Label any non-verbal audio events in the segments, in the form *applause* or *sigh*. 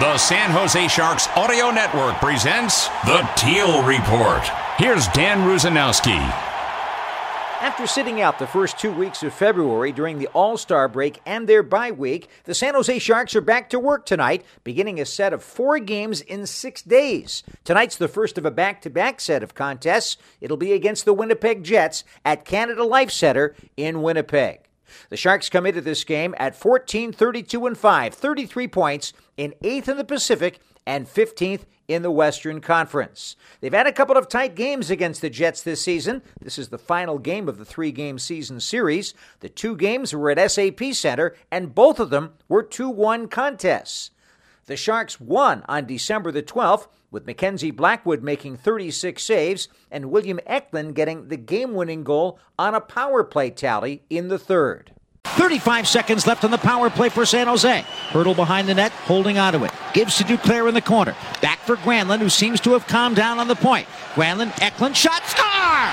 The San Jose Sharks Audio Network presents the Teal Report. Here's Dan Rusanowsky. After sitting out the first two weeks of February during the All Star break and their bye week, the San Jose Sharks are back to work tonight, beginning a set of four games in six days. Tonight's the first of a back to back set of contests. It'll be against the Winnipeg Jets at Canada Life Center in Winnipeg. The Sharks come into this game at 14 32 and 5, 33 points in 8th in the Pacific and 15th in the Western Conference. They've had a couple of tight games against the Jets this season. This is the final game of the three game season series. The two games were at SAP Center, and both of them were 2 1 contests. The Sharks won on December the 12th, with Mackenzie Blackwood making 36 saves and William Eklund getting the game winning goal on a power play tally in the third. 35 seconds left on the power play for San Jose. Hertl behind the net, holding onto it. Gives to Duclair in the corner. Back for Granlund, who seems to have calmed down on the point. Granlund, Eklund, shot, score!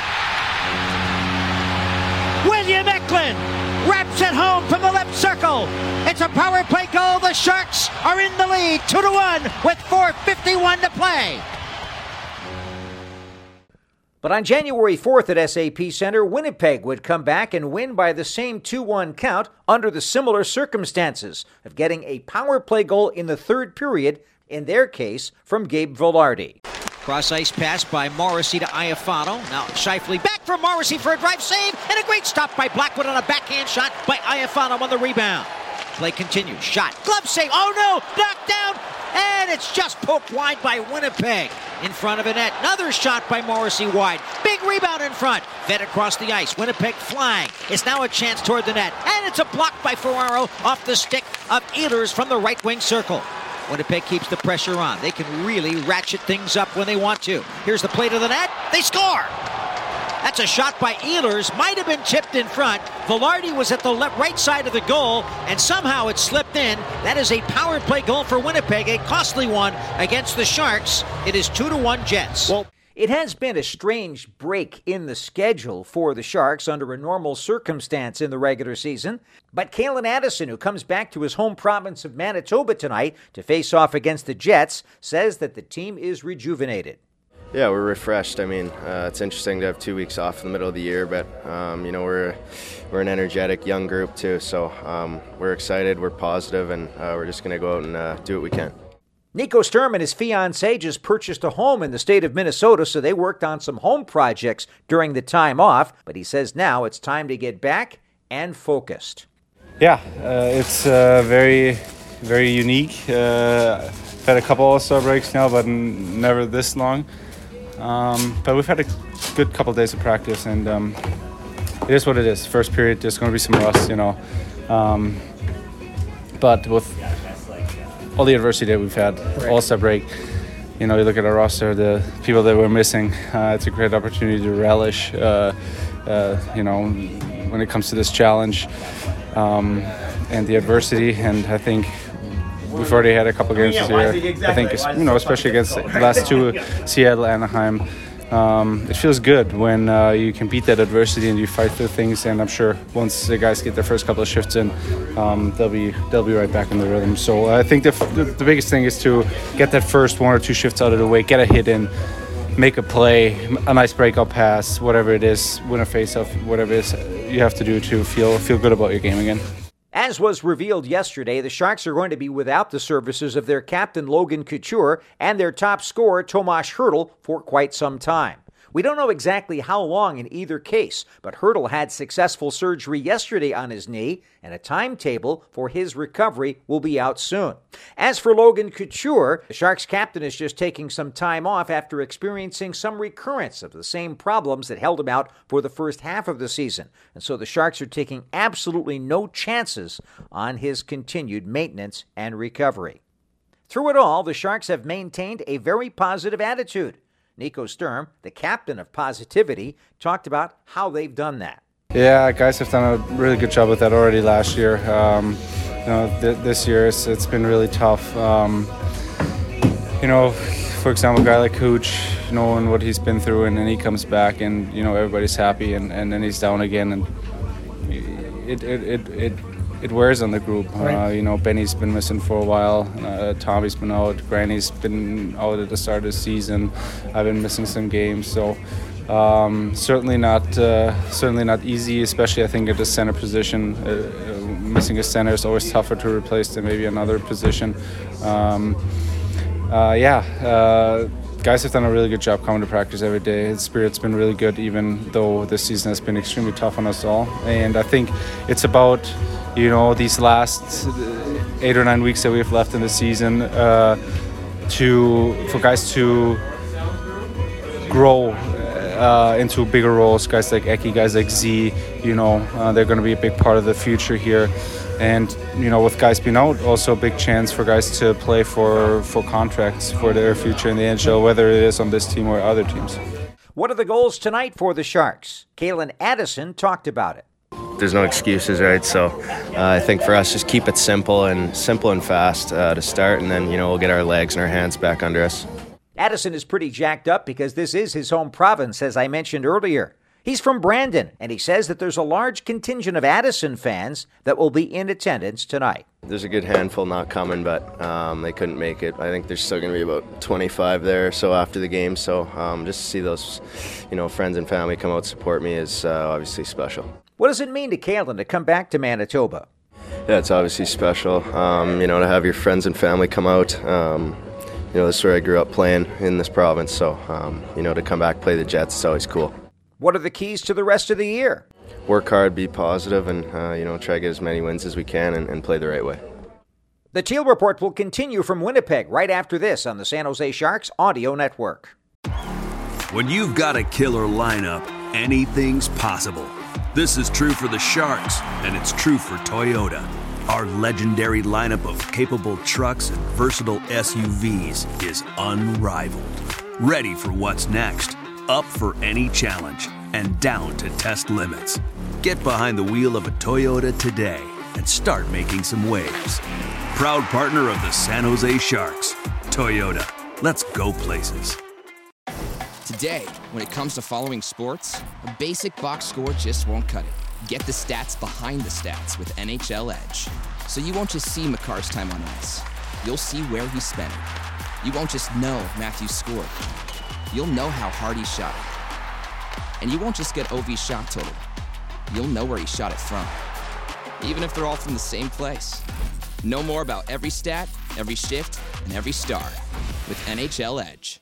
William Eklund wraps it home from the circle. It's a power play goal. The Sharks are in the lead, 2 to 1, with 4.51 to play. But on January 4th at SAP Center, Winnipeg would come back and win by the same 2 1 count under the similar circumstances of getting a power play goal in the third period, in their case, from Gabe Vilardi. Cross ice pass by Morrissey to Iafallo. Now Scheifele back for Morrissey for a drive save and a great stop by Blackwood on a backhand shot by Iafallo on the rebound. Play continues. Shot. Glove save. Oh no! Knocked down. And it's just poked wide by Winnipeg. In front of a net. Another shot by Morrissey wide. Big rebound in front. Fed across the ice. Winnipeg flying. It's now a chance toward the net. And it's a block by Ferraro off the stick of Ehlers from the right wing circle. Winnipeg keeps the pressure on. They can really ratchet things up when they want to. Here's the play to the net. They score! That's a shot by Ehlers. Might have been tipped in front. Vilardi was at the left, right side of the goal, and somehow it slipped in. That is a power play goal for Winnipeg, a costly one against the Sharks. It is two to one Jets. Well, it has been a strange break in the schedule for the Sharks under a normal circumstance in the regular season. But Calen Addison, who comes back to his home province of Manitoba tonight to face off against the Jets, says that the team is rejuvenated. Yeah, we're refreshed. I mean, uh, it's interesting to have two weeks off in the middle of the year, but um, you know we're we're an energetic young group too. So um, we're excited, we're positive, and uh, we're just going to go out and uh, do what we can. Nico Sturm and his fiancee just purchased a home in the state of Minnesota, so they worked on some home projects during the time off. But he says now it's time to get back and focused. Yeah, uh, it's uh, very very unique. Uh, I've had a couple All Star breaks now, but n- never this long. Um, but we've had a good couple of days of practice, and um, it is what it is. First period, there's going to be some rust, you know. Um, but with all the adversity that we've had, all star break, you know, you look at our roster, the people that we're missing. Uh, it's a great opportunity to relish, uh, uh, you know, when it comes to this challenge um, and the adversity. And I think we've already had a couple games this year. I think, you know, especially against the last two, Seattle, Anaheim. Um, it feels good when uh, you can beat that adversity and you fight through things. And I'm sure once the guys get their first couple of shifts in, um, they'll be they'll be right back in the rhythm. So I think the, the, biggest thing is to get that first one or two shifts out of the way, get a hit in, make a play, a nice breakout pass, whatever it is, win a faceoff, whatever it is you have to do to feel feel good about your game again. As was revealed yesterday, the Sharks are going to be without the services of their captain Logan Couture and their top scorer Tomas Hertl for quite some time. We don't know exactly how long in either case, but Hertl had successful surgery yesterday on his knee, and a timetable for his recovery will be out soon. As for Logan Couture, the Sharks captain is just taking some time off after experiencing some recurrence of the same problems that held him out for the first half of the season. And so the Sharks are taking absolutely no chances on his continued maintenance and recovery. Through it all, the Sharks have maintained a very positive attitude. Nico Sturm, the captain of positivity, talked about how they've done that. Yeah, guys have done a really good job with that already last year. Um, you know, th- this year it's, it's been really tough. Um, you know, for example, a guy like Cooch, knowing what he's been through, and then he comes back, and you know everybody's happy, and, and then he's down again, and it it, it, it it wears on the group. Right. Uh, you know, Benny's been missing for a while. Uh, Tommy's been out. Granny's been out at the start of the season. I've been missing some games, so um, certainly not uh, certainly not easy. Especially, I think at the center position, uh, uh, missing a center is always tougher to replace than maybe another position. Um, uh, yeah guys have done a really good job coming to practice every day. The spirit's been really good, even though this season has been extremely tough on us all. And I think it's about you know these last eight or nine weeks that we have left in the season uh, to for guys to grow uh, into bigger roles. Guys like Eki, guys like Z, you know, uh, they're going to be a big part of the future here. And you know, with guys being out, also a big chance for guys to play for for contracts for their future in the NHL, whether it is on this team or other teams. What are the goals tonight for the Sharks? Calen Addison talked about it there's no excuses, right? So uh, I think for us, just keep it simple and simple and fast uh, to start, and then you know we'll get our legs and our hands back under us. Addison is pretty jacked up because this is his home province, as I mentioned earlier. He's from Brandon, and he says that there's a large contingent of Addison fans that will be in attendance tonight. There's a good handful not coming, but um, they couldn't make it. I think there's still going to be about 25 there or so after the game. So um, just to see those, you know, friends and family come out support me is uh, obviously special. What does it mean to Calen to come back to Manitoba? Yeah, it's obviously special. Um, you know, to have your friends and family come out. Um, you know, this is where I grew up playing in this province. So, um, you know, to come back play the Jets, it's always cool. What are the keys to the rest of the year? Work hard, be positive, and uh, you know, try to get as many wins as we can and, and play the right way. The Teal Report will continue from Winnipeg right after this on the San Jose Sharks Audio Network. When you've got a killer lineup, anything's possible. This is true for the Sharks, and it's true for Toyota. Our legendary lineup of capable trucks and versatile SUVs is unrivaled. Ready for what's next, up for any challenge, and down to test limits. Get behind the wheel of a Toyota today and start making some waves. Proud partner of the San Jose Sharks, Toyota. Let's go places. Today, when it comes to following sports, a basic box score just won't cut it. Get the stats behind the stats with NHL Edge. So you won't just see Makar's time on ice, you'll see where he spent it. You won't just know Matthews scored, you'll know how hard he shot it. And you won't just get OV shot total, you'll know where he shot it from. Even if they're all from the same place. Know more about every stat, every shift, and every star with NHL Edge.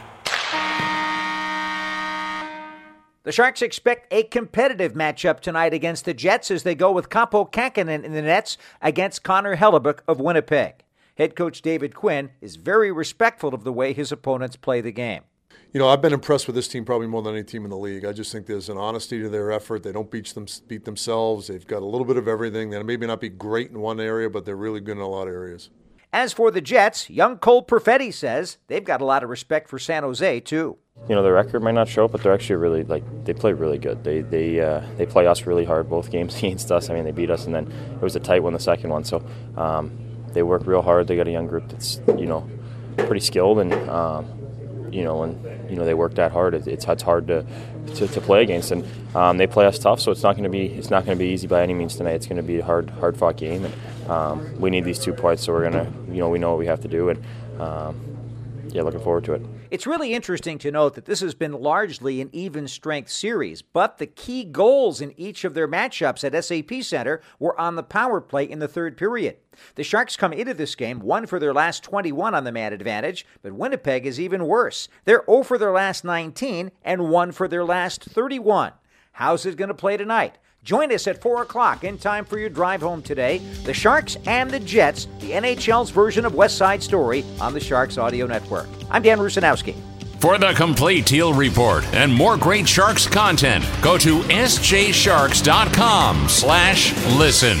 The Sharks expect a competitive matchup tonight against the Jets as they go with Kaapo Kähkönen in the nets against Connor Hellebuyck of Winnipeg. Head coach David Quinn is very respectful of the way his opponents play the game. You know, I've been impressed with this team probably more than any team in the league. I just think there's an honesty to their effort. They don't beat them beat themselves. They've got a little bit of everything. They maybe not be great in one area, but they're really good in a lot of areas. As for the Jets, young Cole Perfetti says they've got a lot of respect for San Jose too you know, the record might not show, but they're actually really like they play really good. They they uh, they play us really hard both games *laughs* against us. I mean, they beat us, and then it was a tight one the second one. So um, they work real hard. They got a young group that's you know pretty skilled, and um, you know, and you know they work that hard. It's, it's hard to, to, to play against, and um, they play us tough. So it's not going to be it's not going to be easy by any means tonight. It's going to be a hard hard fought game, and um, we need these two points. So we're gonna you know we know what we have to do, and um, yeah, looking forward to it. It's really interesting to note that this has been largely an even strength series, but the key goals in each of their matchups at SAP Center were on the power play in the third period. The Sharks come into this game one for their last 21 on the man advantage, but Winnipeg is even worse. They're 0 for their last 19 and 1 for their last 31. How's it going to play tonight? Join us at 4 o'clock in time for your drive home today. The Sharks and the Jets, the NHL's version of West Side Story on the Sharks Audio Network. I'm Dan Rusanowsky. For the complete Teal Report and more great Sharks content, go to sjsharks.com slash listen.